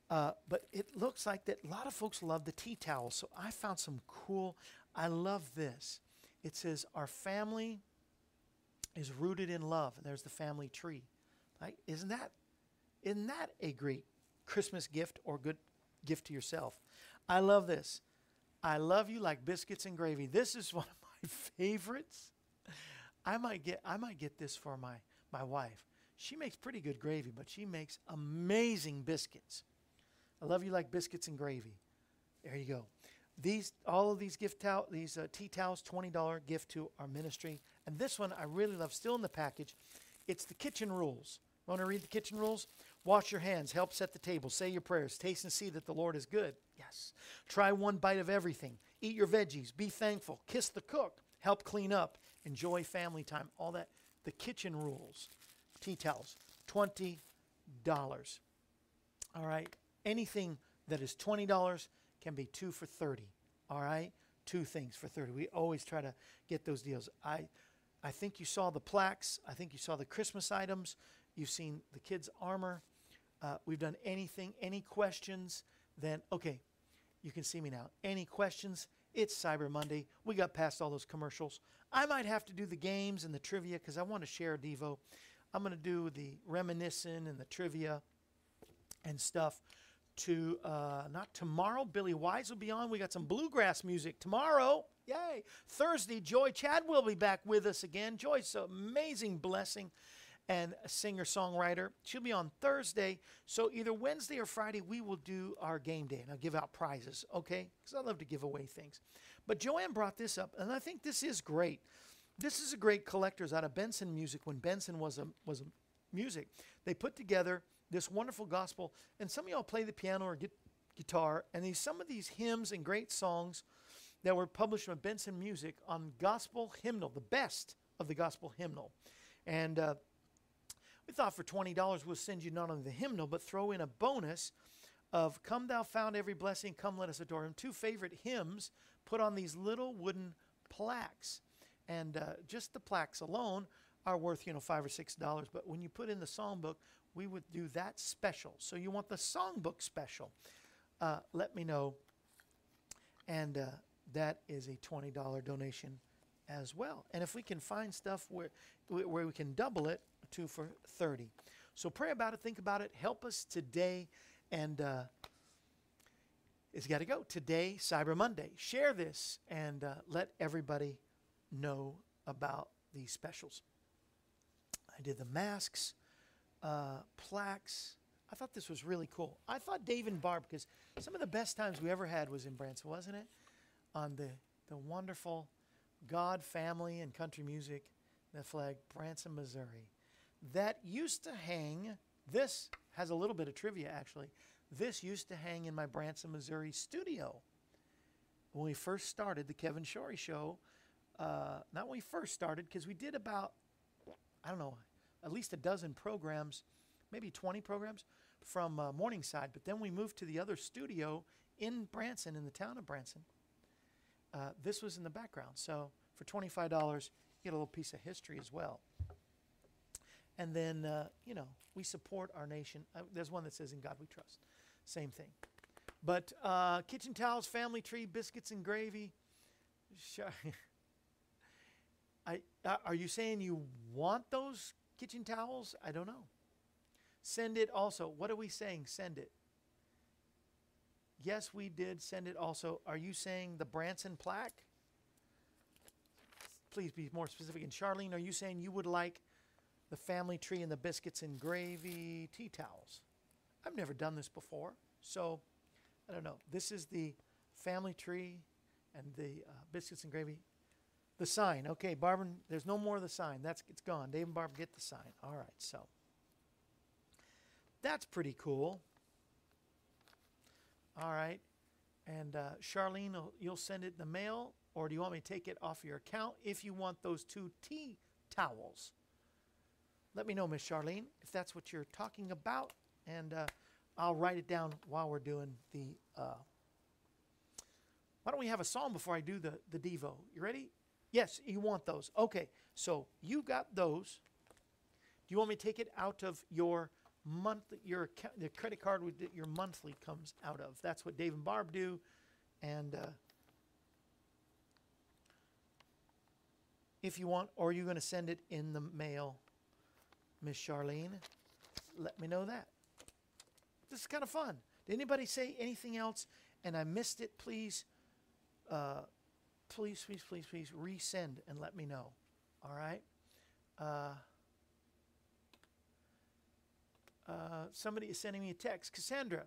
Uh, but it looks like that a lot of folks love the tea towel. So I found some cool. I love this. It says our family is rooted in love. There's the family tree. Like, isn't that isn't that a great Christmas gift or good gift to yourself? I love this. I love you like biscuits and gravy. This is one of my favorites. I might get I might get this for my my wife. She makes pretty good gravy, but she makes amazing biscuits. I love you like biscuits and gravy. There you go. These all of these gift towel these uh, tea towels, twenty dollar gift to our ministry. And this one I really love, still in the package. It's the kitchen rules. Want to read the kitchen rules? Wash your hands, help set the table, say your prayers, taste and see that the Lord is good. Yes. Try one bite of everything. Eat your veggies, be thankful, kiss the cook, help clean up, enjoy family time, all that. The kitchen rules. Tea towels, $20. All right. Anything that is $20 can be two for 30. All right. Two things for 30. We always try to get those deals. I I think you saw the plaques. I think you saw the Christmas items. You've seen the kids' armor. Uh, we've done anything, any questions, then okay, you can see me now. Any questions? It's Cyber Monday. We got past all those commercials. I might have to do the games and the trivia because I want to share Devo. I'm going to do the reminiscing and the trivia and stuff to uh, not tomorrow. Billy Wise will be on. We got some bluegrass music tomorrow. Yay! Thursday, Joy Chad will be back with us again. Joy's an amazing blessing and a singer songwriter. She'll be on Thursday. So either Wednesday or Friday, we will do our game day and I'll give out prizes, okay? Because I love to give away things. But Joanne brought this up, and I think this is great. This is a great collectors out of Benson Music when Benson was a was a music. They put together this wonderful gospel, and some of y'all play the piano or get guitar, and these some of these hymns and great songs that were published by Benson Music on gospel hymnal, the best of the gospel hymnal. And uh, we thought for $20 we'll send you not only the hymnal, but throw in a bonus of Come Thou Fount Every Blessing, Come Let Us Adore Him. Two favorite hymns put on these little wooden plaques. And uh, just the plaques alone are worth, you know, five or six dollars. But when you put in the songbook, we would do that special. So you want the songbook special. Uh, let me know. And uh, that is a $20 donation as well. And if we can find stuff where, where we can double it, two for 30. So pray about it, think about it, help us today. And uh, it's got to go. Today, Cyber Monday. Share this and uh, let everybody know about these specials. I did the masks, uh, plaques. I thought this was really cool. I thought Dave and Barb, because some of the best times we ever had was in Branson, wasn't it? On the, the wonderful God, family, and country music, the flag, Branson, Missouri. That used to hang, this has a little bit of trivia actually. This used to hang in my Branson, Missouri studio when we first started the Kevin Shorey show. Uh, not when we first started, because we did about, I don't know, at least a dozen programs, maybe 20 programs from uh, Morningside. But then we moved to the other studio in Branson, in the town of Branson. Uh, this was in the background. So for $25, you get a little piece of history as well. And then, uh, you know, we support our nation. Uh, there's one that says, In God we trust. Same thing. But uh, kitchen towels, family tree, biscuits and gravy. I, uh, are you saying you want those kitchen towels? I don't know. Send it also. What are we saying? Send it. Yes, we did send it also. Are you saying the Branson plaque? Please be more specific. And Charlene, are you saying you would like the family tree and the biscuits and gravy tea towels? I've never done this before, so I don't know. This is the family tree and the uh, biscuits and gravy. The sign. Okay, Barb, there's no more of the sign. That's it's gone. Dave and Barb get the sign. All right, so that's pretty cool. All right. And uh, Charlene, you'll send it in the mail, or do you want me to take it off your account if you want those two tea towels? Let me know, Miss Charlene, if that's what you're talking about, and uh, I'll write it down while we're doing the. Uh, why don't we have a song before I do the, the Devo? You ready? Yes, you want those. Okay, so you got those. Do you want me to take it out of your month your the credit card with your monthly comes out of. That's what Dave and Barb do, and uh, if you want, or you're going to send it in the mail, Miss Charlene, let me know that. This is kind of fun. Did anybody say anything else and I missed it? Please, uh, please, please, please, please resend and let me know. All right. Uh, uh, somebody is sending me a text. Cassandra.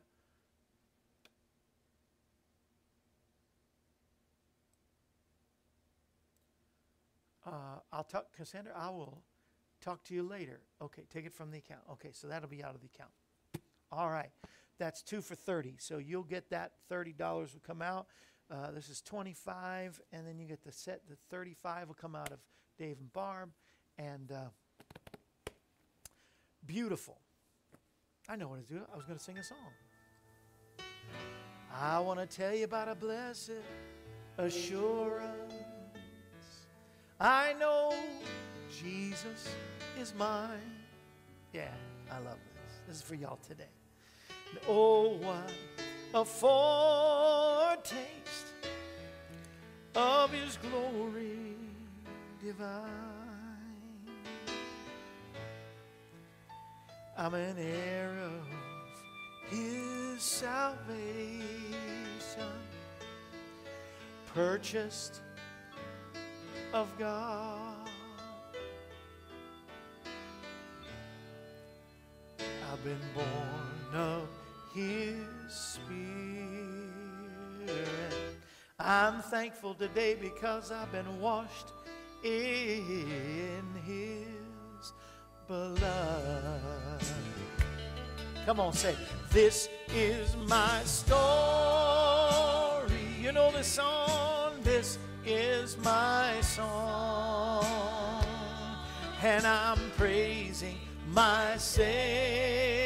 Uh, I'll talk, Cassandra, I will talk to you later. Okay, take it from the account. Okay, so that'll be out of the account. All right, that's two for 30. So you'll get that $30 will come out. Uh, this is 25, and then you get the set, the 35 will come out of Dave and Barb. And uh, beautiful. I know what to do. I was going to sing a song. I want to tell you about a blessed assurance. I know Jesus is mine. Yeah, I love this. This is for y'all today. oh, what a foretaste of his glory divine. I'm an heir of his salvation, purchased of God. I've been born of his spirit. I'm thankful today because I've been washed in his blood. Come on, say, This is my story. You know the song? This is my song. And I'm praising my Savior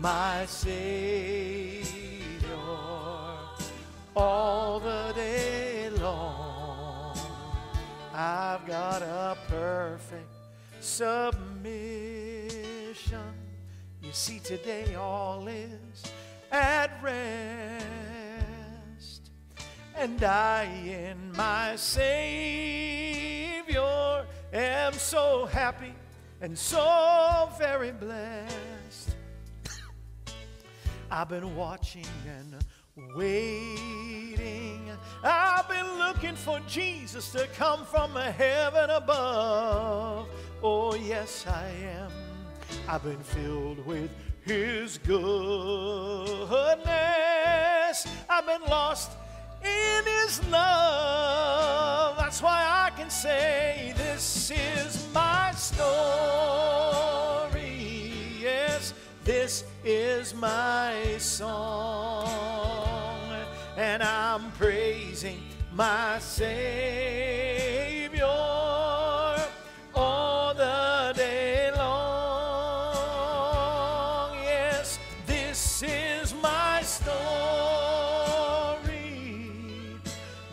my Savior all the day long. I've got a perfect submission. You see, today all is at rest, and I in my Savior am so happy and so very blessed. I've been watching and waiting. I've been looking for Jesus to come from heaven above. Oh, yes, I am. I've been filled with His goodness. I've been lost in His love. That's why I can say, This is my story. Yes, this is my song. And I'm praising my Savior all the day long. Yes, this is my story.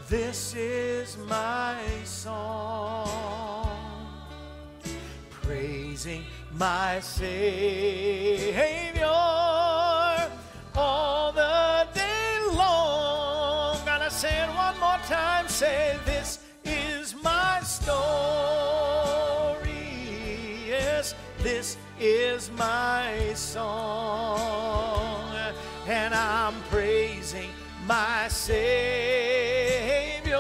This is my song. Praising my Savior is my song. And I'm praising my Savior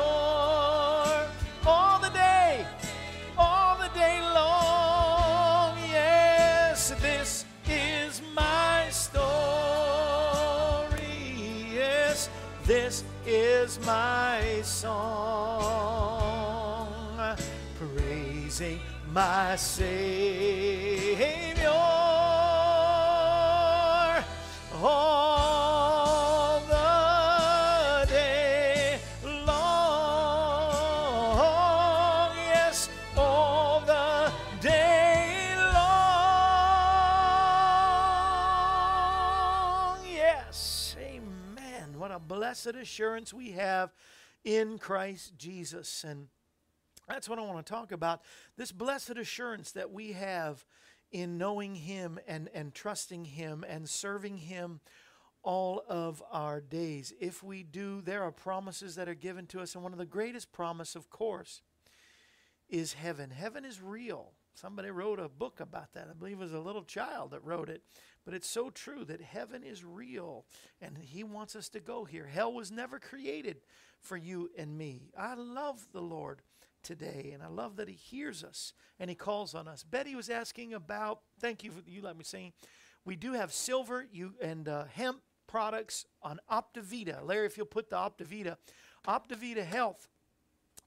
all the day, all the day long. Yes, this is my story. Yes, this is my song, praising my Savior blessed assurance we have in Christ Jesus. And that's what I want to talk about. This blessed assurance that we have in knowing Him and, and trusting Him and serving Him all of our days. If we do, there are promises that are given to us. And one of the greatest promise, of course, is heaven. Heaven is real. Somebody wrote a book about that. I believe it was a little child that wrote it. But it's so true that heaven is real and He wants us to go here. Hell was never created for you and me. I love the Lord today and I love that He hears us and He calls on us. Betty was asking about, thank you for you let me sing. We do have silver you and uh, hemp products on Optivita. Larry, if you'll put the Optivita, Optivita Health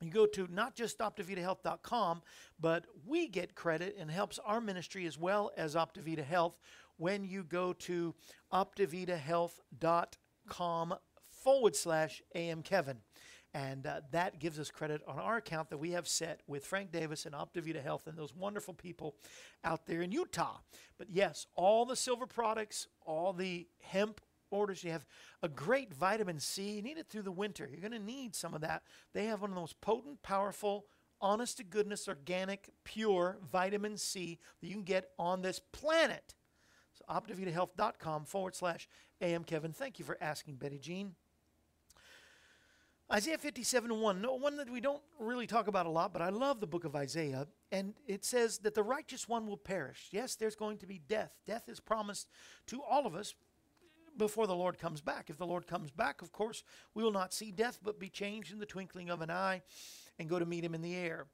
you go to not just optivitahealth.com, but we get credit and helps our ministry as well as Optivita Health when you go to optivitahealth.com forward slash AM Kevin. And uh, that gives us credit on our account that we have set with Frank Davis and Optivita Health and those wonderful people out there in Utah. But yes, all the silver products, all the hemp orders. You have a great vitamin C. You need it through the winter. You're going to need some of that. They have one of the most potent, powerful, honest to goodness, organic, pure vitamin C that you can get on this planet. So optivitahealth.com forward slash AM Kevin. Thank you for asking, Betty Jean. Isaiah 57 1, no, one that we don't really talk about a lot, but I love the book of Isaiah. And it says that the righteous one will perish. Yes, there's going to be death. Death is promised to all of us before the Lord comes back. If the Lord comes back, of course, we will not see death, but be changed in the twinkling of an eye and go to meet him in the air.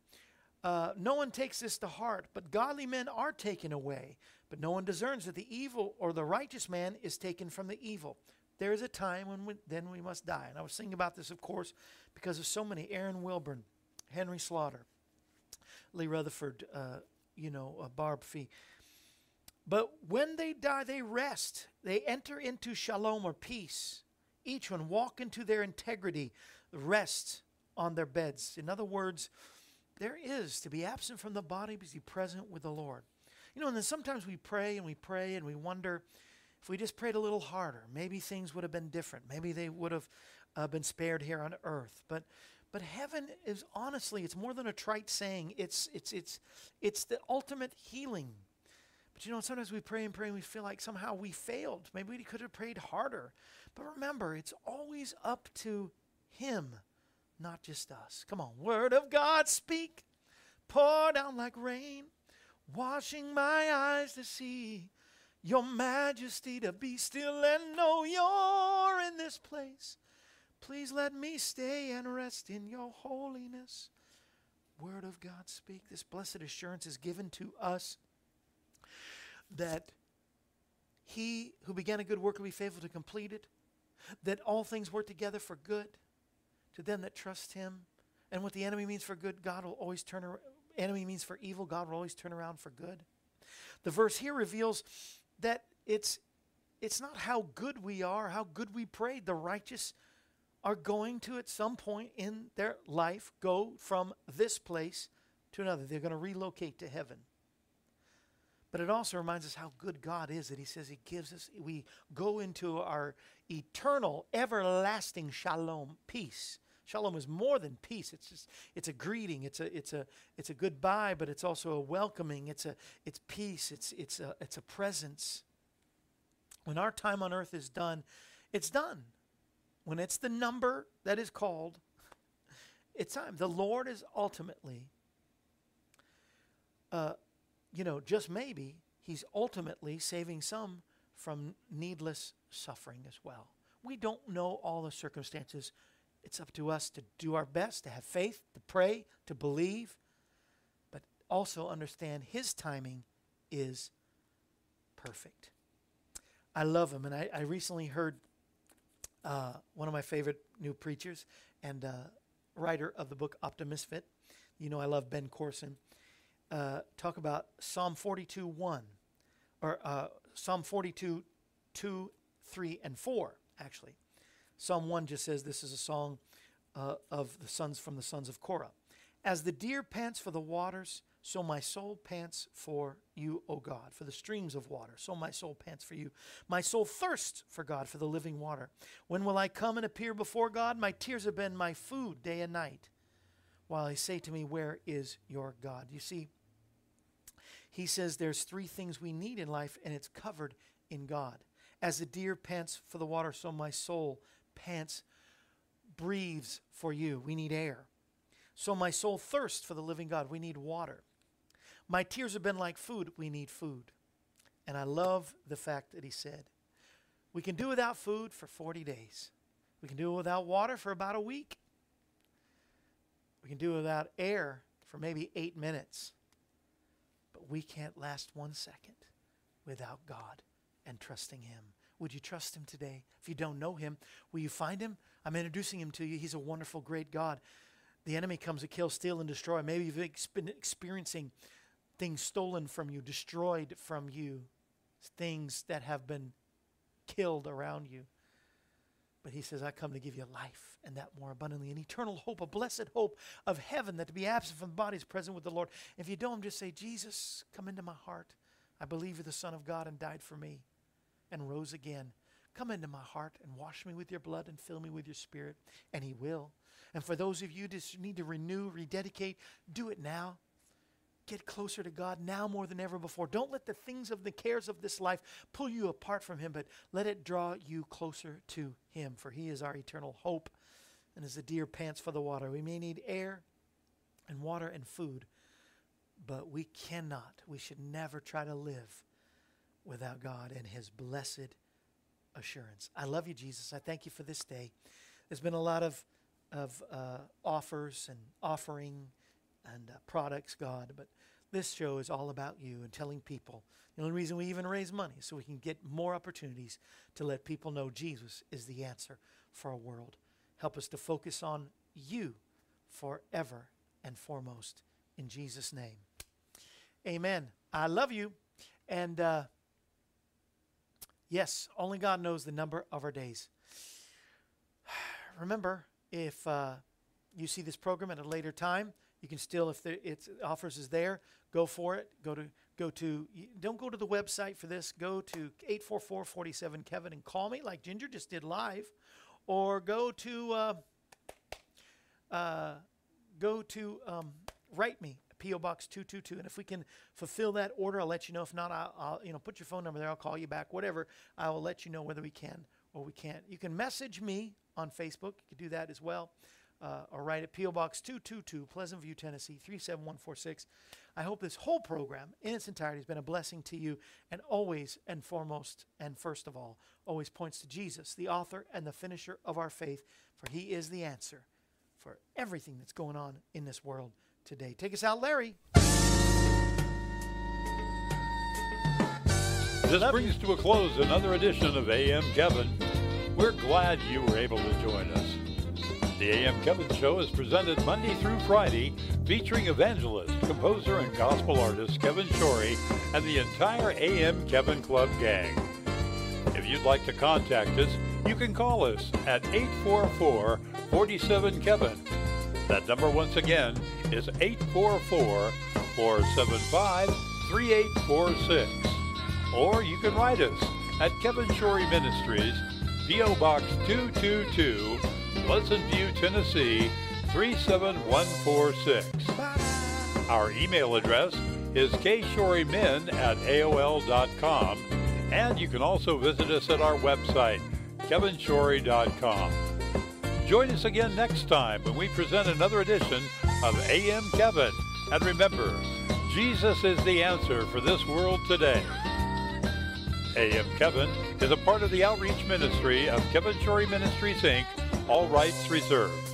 Uh, no one takes this to heart, but godly men are taken away. But no one discerns that the evil or the righteous man is taken from the evil. There is a time when we, then we must die. And I was thinking about this, of course, because of so many Aaron Wilburn, Henry Slaughter, Lee Rutherford, uh, you know, uh, Barb Fee. But when they die, they rest. They enter into shalom or peace. Each one walk into their integrity, rest on their beds. In other words, there is to be absent from the body, but to be present with the Lord. You know, and then sometimes we pray and we pray and we wonder if we just prayed a little harder, maybe things would have been different. Maybe they would have uh, been spared here on earth. But but heaven is honestly, it's more than a trite saying. It's it's it's it's the ultimate healing. But you know, sometimes we pray and pray and we feel like somehow we failed. Maybe we could have prayed harder. But remember, it's always up to Him, not just us. Come on, Word of God, speak. Pour down like rain. Washing my eyes to see your majesty, to be still and know you're in this place. Please let me stay and rest in your holiness. Word of God, speak. This blessed assurance is given to us that he who began a good work will be faithful to complete it, that all things work together for good to them that trust him. And what the enemy means for good, God will always turn around. Enemy means for evil, God will always turn around for good. The verse here reveals that it's it's not how good we are, how good we prayed. The righteous are going to at some point in their life go from this place to another. They're going to relocate to heaven. But it also reminds us how good God is that He says He gives us, we go into our eternal, everlasting shalom, peace. Shalom is more than peace. It's just it's a greeting. It's a it's a it's a goodbye, but it's also a welcoming. It's a it's peace. It's it's a it's a presence. When our time on earth is done, it's done. When it's the number that is called, it's time. The Lord is ultimately uh, you know, just maybe, he's ultimately saving some from needless suffering as well. We don't know all the circumstances. It's up to us to do our best, to have faith, to pray, to believe, but also understand his timing is perfect. I love him. And I, I recently heard uh, one of my favorite new preachers and uh, writer of the book Optimisfit. You know, I love Ben Courson uh, talk about Psalm 42 1, or uh, Psalm 42 2, 3, and 4, actually. Psalm 1 just says this is a song uh, of the sons from the sons of Korah. As the deer pants for the waters, so my soul pants for you, O God, for the streams of water. So my soul pants for you. My soul thirsts for God, for the living water. When will I come and appear before God? My tears have been my food day and night, while I say to me, Where is your God? You see, he says there's three things we need in life, and it's covered in God. As the deer pants for the water, so my soul pants, breathes for you. We need air. So my soul thirsts for the living God. We need water. My tears have been like food. We need food. And I love the fact that he said, we can do without food for 40 days. We can do it without water for about a week. We can do it without air for maybe eight minutes. But we can't last one second without God and trusting Him. Would you trust Him today? If you don't know Him, will you find Him? I'm introducing Him to you. He's a wonderful, great God. The enemy comes to kill, steal, and destroy. Maybe you've been experiencing things stolen from you, destroyed from you, things that have been killed around you. But he says, I come to give you life and that more abundantly, an eternal hope, a blessed hope of heaven that to be absent from the body is present with the Lord. If you don't, just say, Jesus, come into my heart. I believe you're the Son of God and died for me and rose again. Come into my heart and wash me with your blood and fill me with your spirit. And he will. And for those of you who need to renew, rededicate, do it now. Get closer to God now more than ever before. Don't let the things of the cares of this life pull you apart from Him, but let it draw you closer to Him, for He is our eternal hope. And as the deer pants for the water, we may need air and water and food, but we cannot, we should never try to live without God and His blessed assurance. I love you, Jesus. I thank you for this day. There's been a lot of, of uh, offers and offering and uh, products, God, but this show is all about you and telling people. The only reason we even raise money is so we can get more opportunities to let people know Jesus is the answer for our world. Help us to focus on you forever and foremost. In Jesus' name. Amen. I love you. And uh, yes, only God knows the number of our days. Remember, if uh, you see this program at a later time, you can still, if the it's, offers is there, go for it. Go to go to. Don't go to the website for this. Go to 844-47 Kevin and call me like Ginger just did live, or go to uh, uh, go to um, write me PO Box 222. And if we can fulfill that order, I'll let you know. If not, I'll, I'll, you know put your phone number there. I'll call you back. Whatever, I will let you know whether we can or we can't. You can message me on Facebook. You can do that as well. uh, or write at P.O. Box 222, Pleasant View, Tennessee 37146. I hope this whole program in its entirety has been a blessing to you and always and foremost and first of all, always points to Jesus, the author and the finisher of our faith, for he is the answer for everything that's going on in this world today. Take us out, Larry. This brings to a close another edition of AM Kevin. We're glad you were able to join us. The AM Kevin Show is presented Monday through Friday, featuring evangelist, composer, and gospel artist Kevin Shorey and the entire AM Kevin Club gang. If you'd like to contact us, you can call us at 844 47 Kevin. That number, once again, is 844 475 3846. Or you can write us at Kevin Shorey Ministries, P.O. Box 222, Pleasant View, Tennessee 37146. Our email address is kshorymen at AOL.com, and you can also visit us at our website, kevinshorey.com. Join us again next time when we present another edition of AM Kevin. And remember, Jesus is the answer for this world today. AM Kevin is a part of the outreach ministry of Kevin Shorey Ministries, Inc., all rights reserved.